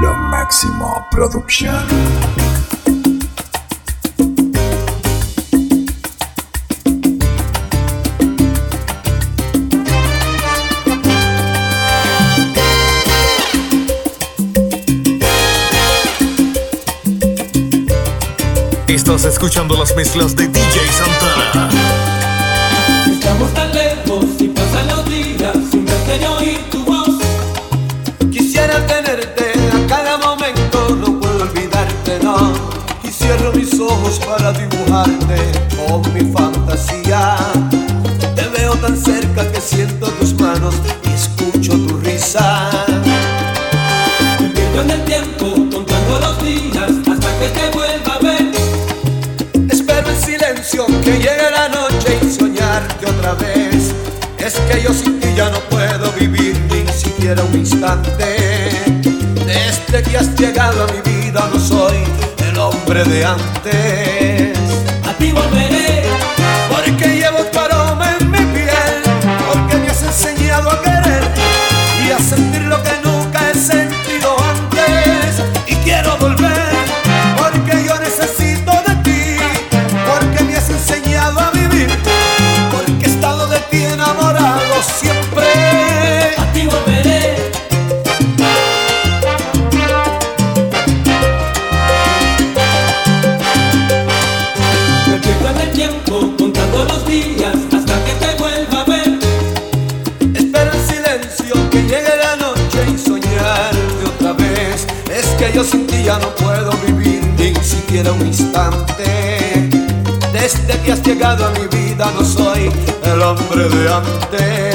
Lo máximo producción. Estás escuchando las mezclas de DJ Santana. Estamos tan Y cierro mis ojos para dibujarte con mi fantasía. Te veo tan cerca que siento tus manos y escucho tu risa. Me en el tiempo contando los días hasta que te vuelva a ver. Espero en silencio que llegue la noche y soñarte otra vez. Es que yo sin ti ya no puedo vivir ni siquiera un instante. Desde que has llegado a mi vida no soy el hombre de antes. A ti volveré, llegado a mi vida no soy el hombre de antes.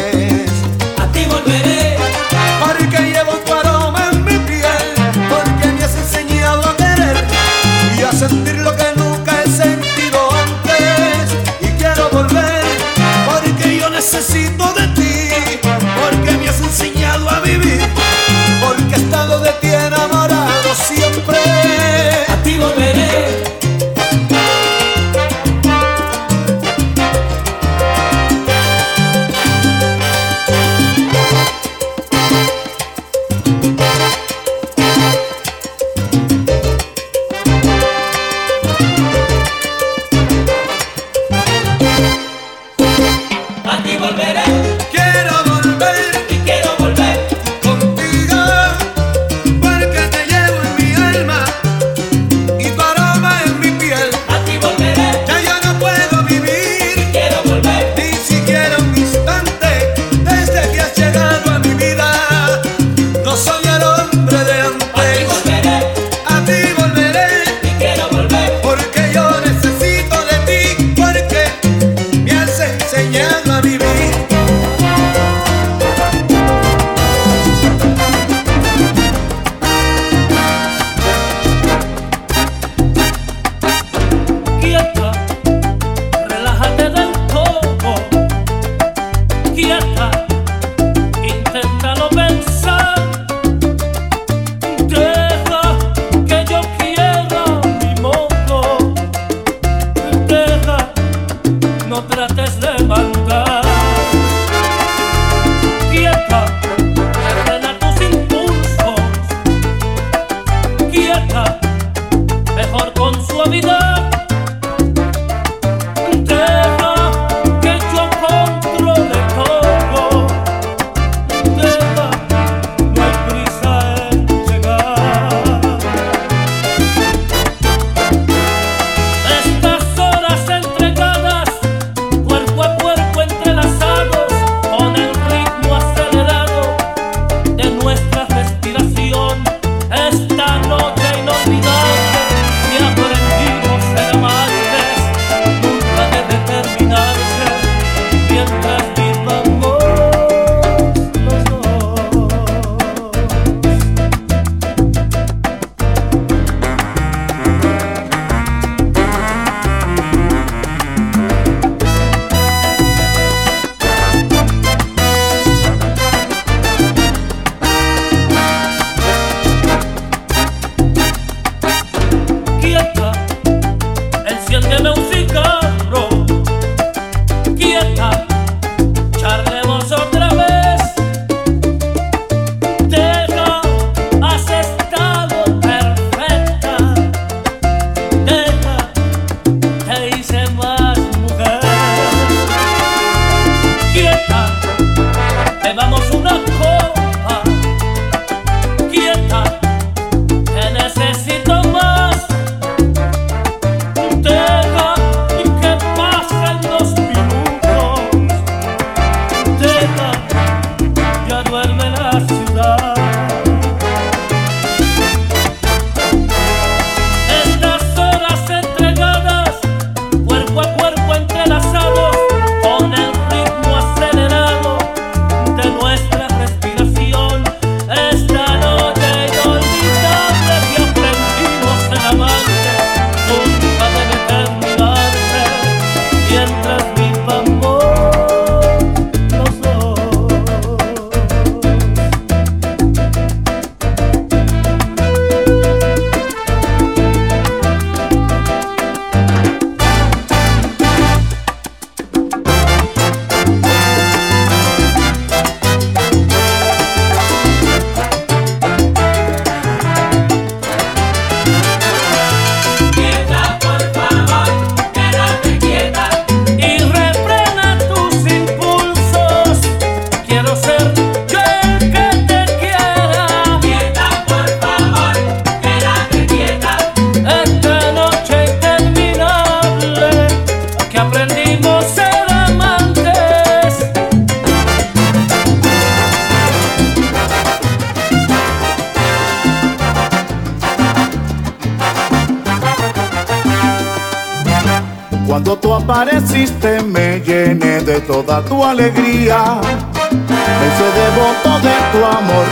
Cuando tú apareciste me llené de toda tu alegría. Me hice devoto de tu amor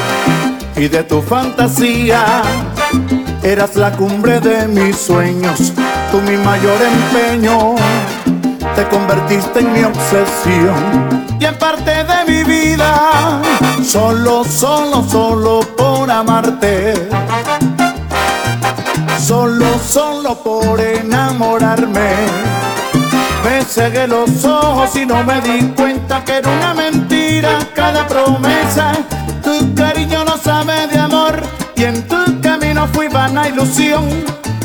y de tu fantasía. Eras la cumbre de mis sueños, tú mi mayor empeño. Te convertiste en mi obsesión y en parte de mi vida. Solo, solo, solo por amarte. Solo, solo por enamorarme. Me cegué los ojos y no me di cuenta que era una mentira cada promesa. Tu cariño no sabe de amor y en tu camino fui vana ilusión,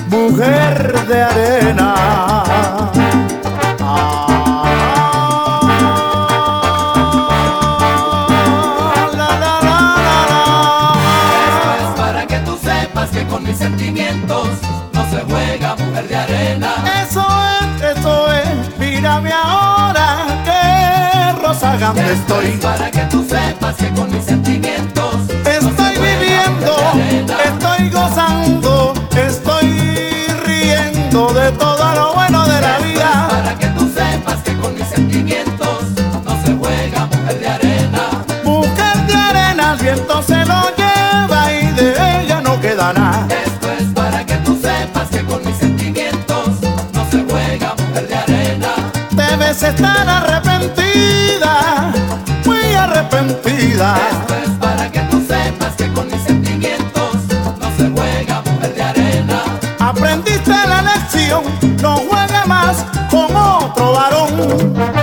mujer de arena. sentimientos no se juega, mujer de arena. Eso es, eso es, mírame ahora que rosa grande estoy. Para que tú sepas que con mis sentimientos estoy viviendo, estoy gozando, estoy riendo de todo estar arrepentida, muy arrepentida. Esto es para que tú sepas que con mis sentimientos no se juega, mujer de arena. Aprendiste la lección, no juega más con otro varón.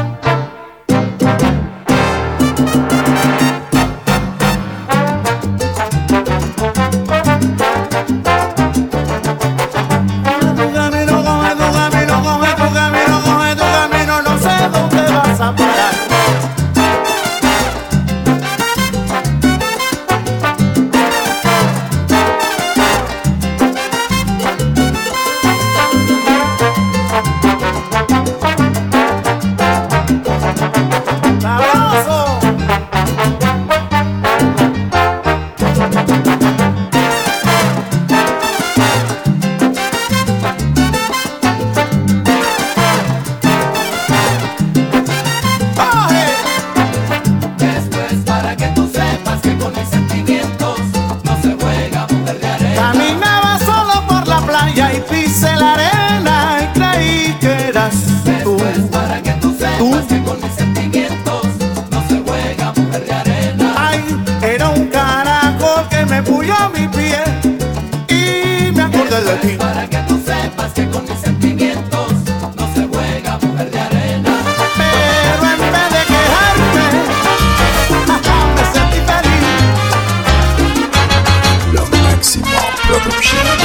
Shut up.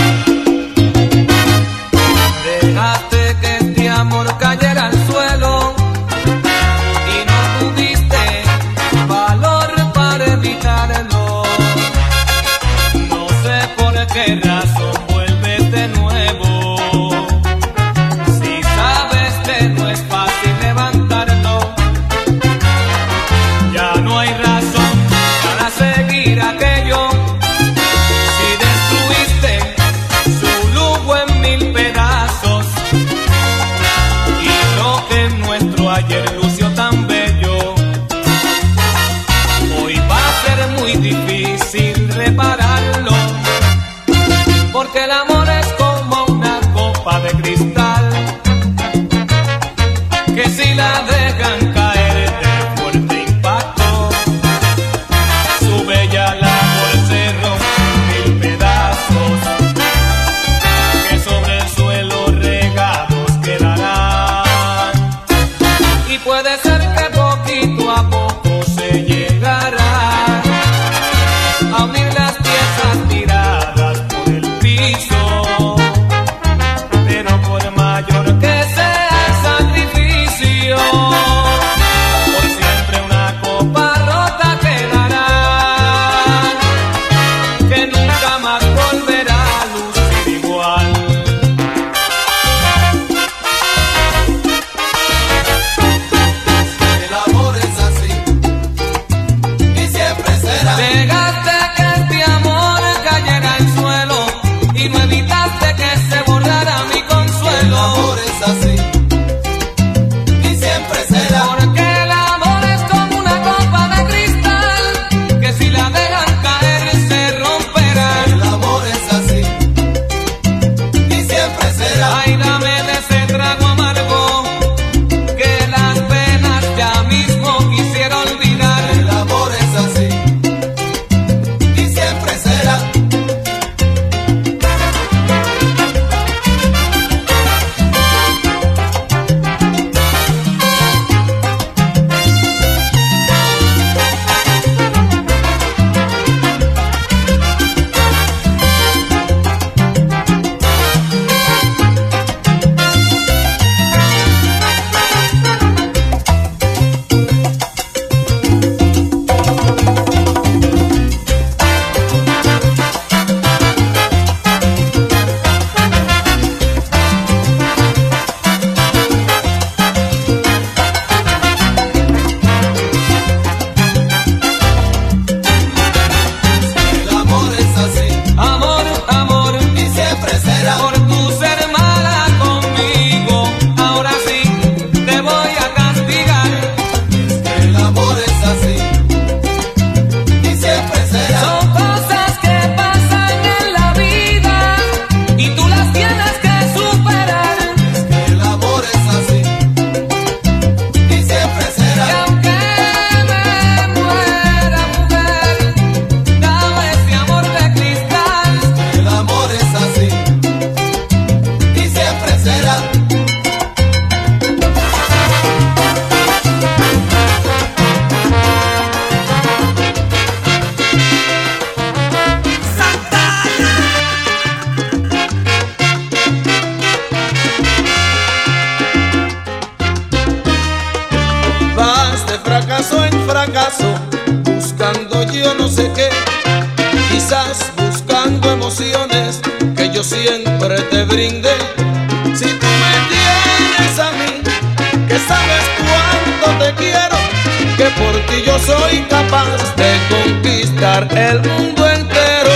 Fracaso, buscando yo no sé qué, quizás buscando emociones que yo siempre te brindé. Si tú me tienes a mí, que sabes cuánto te quiero, que por ti yo soy capaz de conquistar el mundo entero.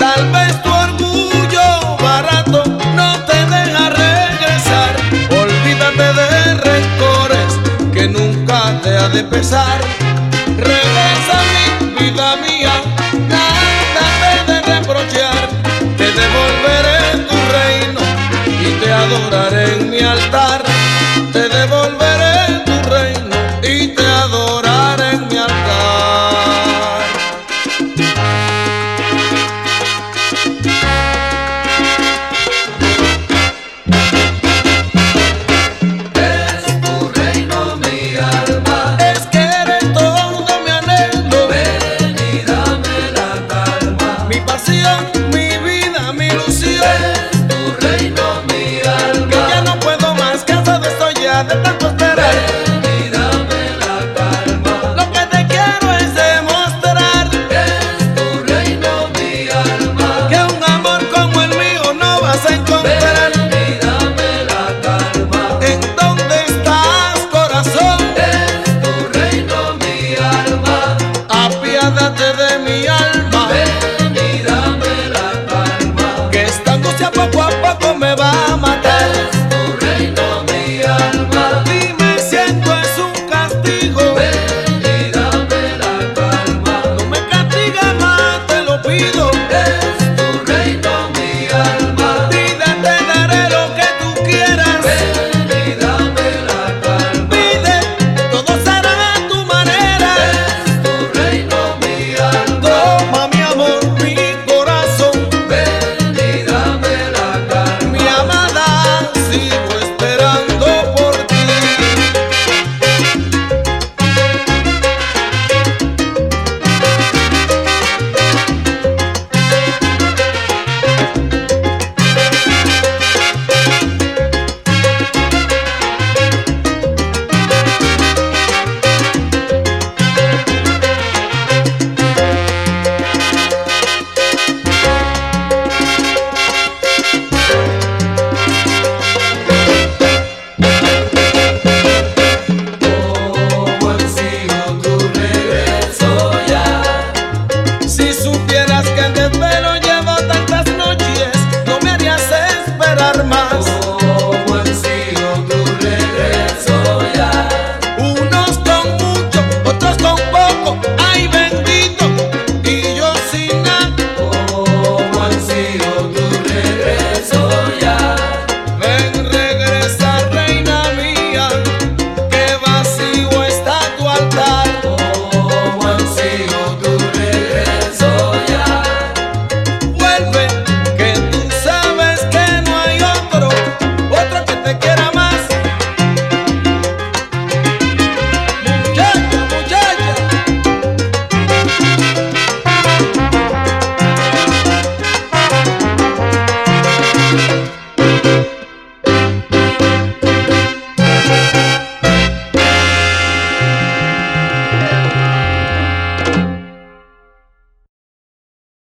Tal vez tu orgullo barato no te deja regresar. Olvídate de rencores que nunca te ha de pesar. Regresa mi vida mía, canción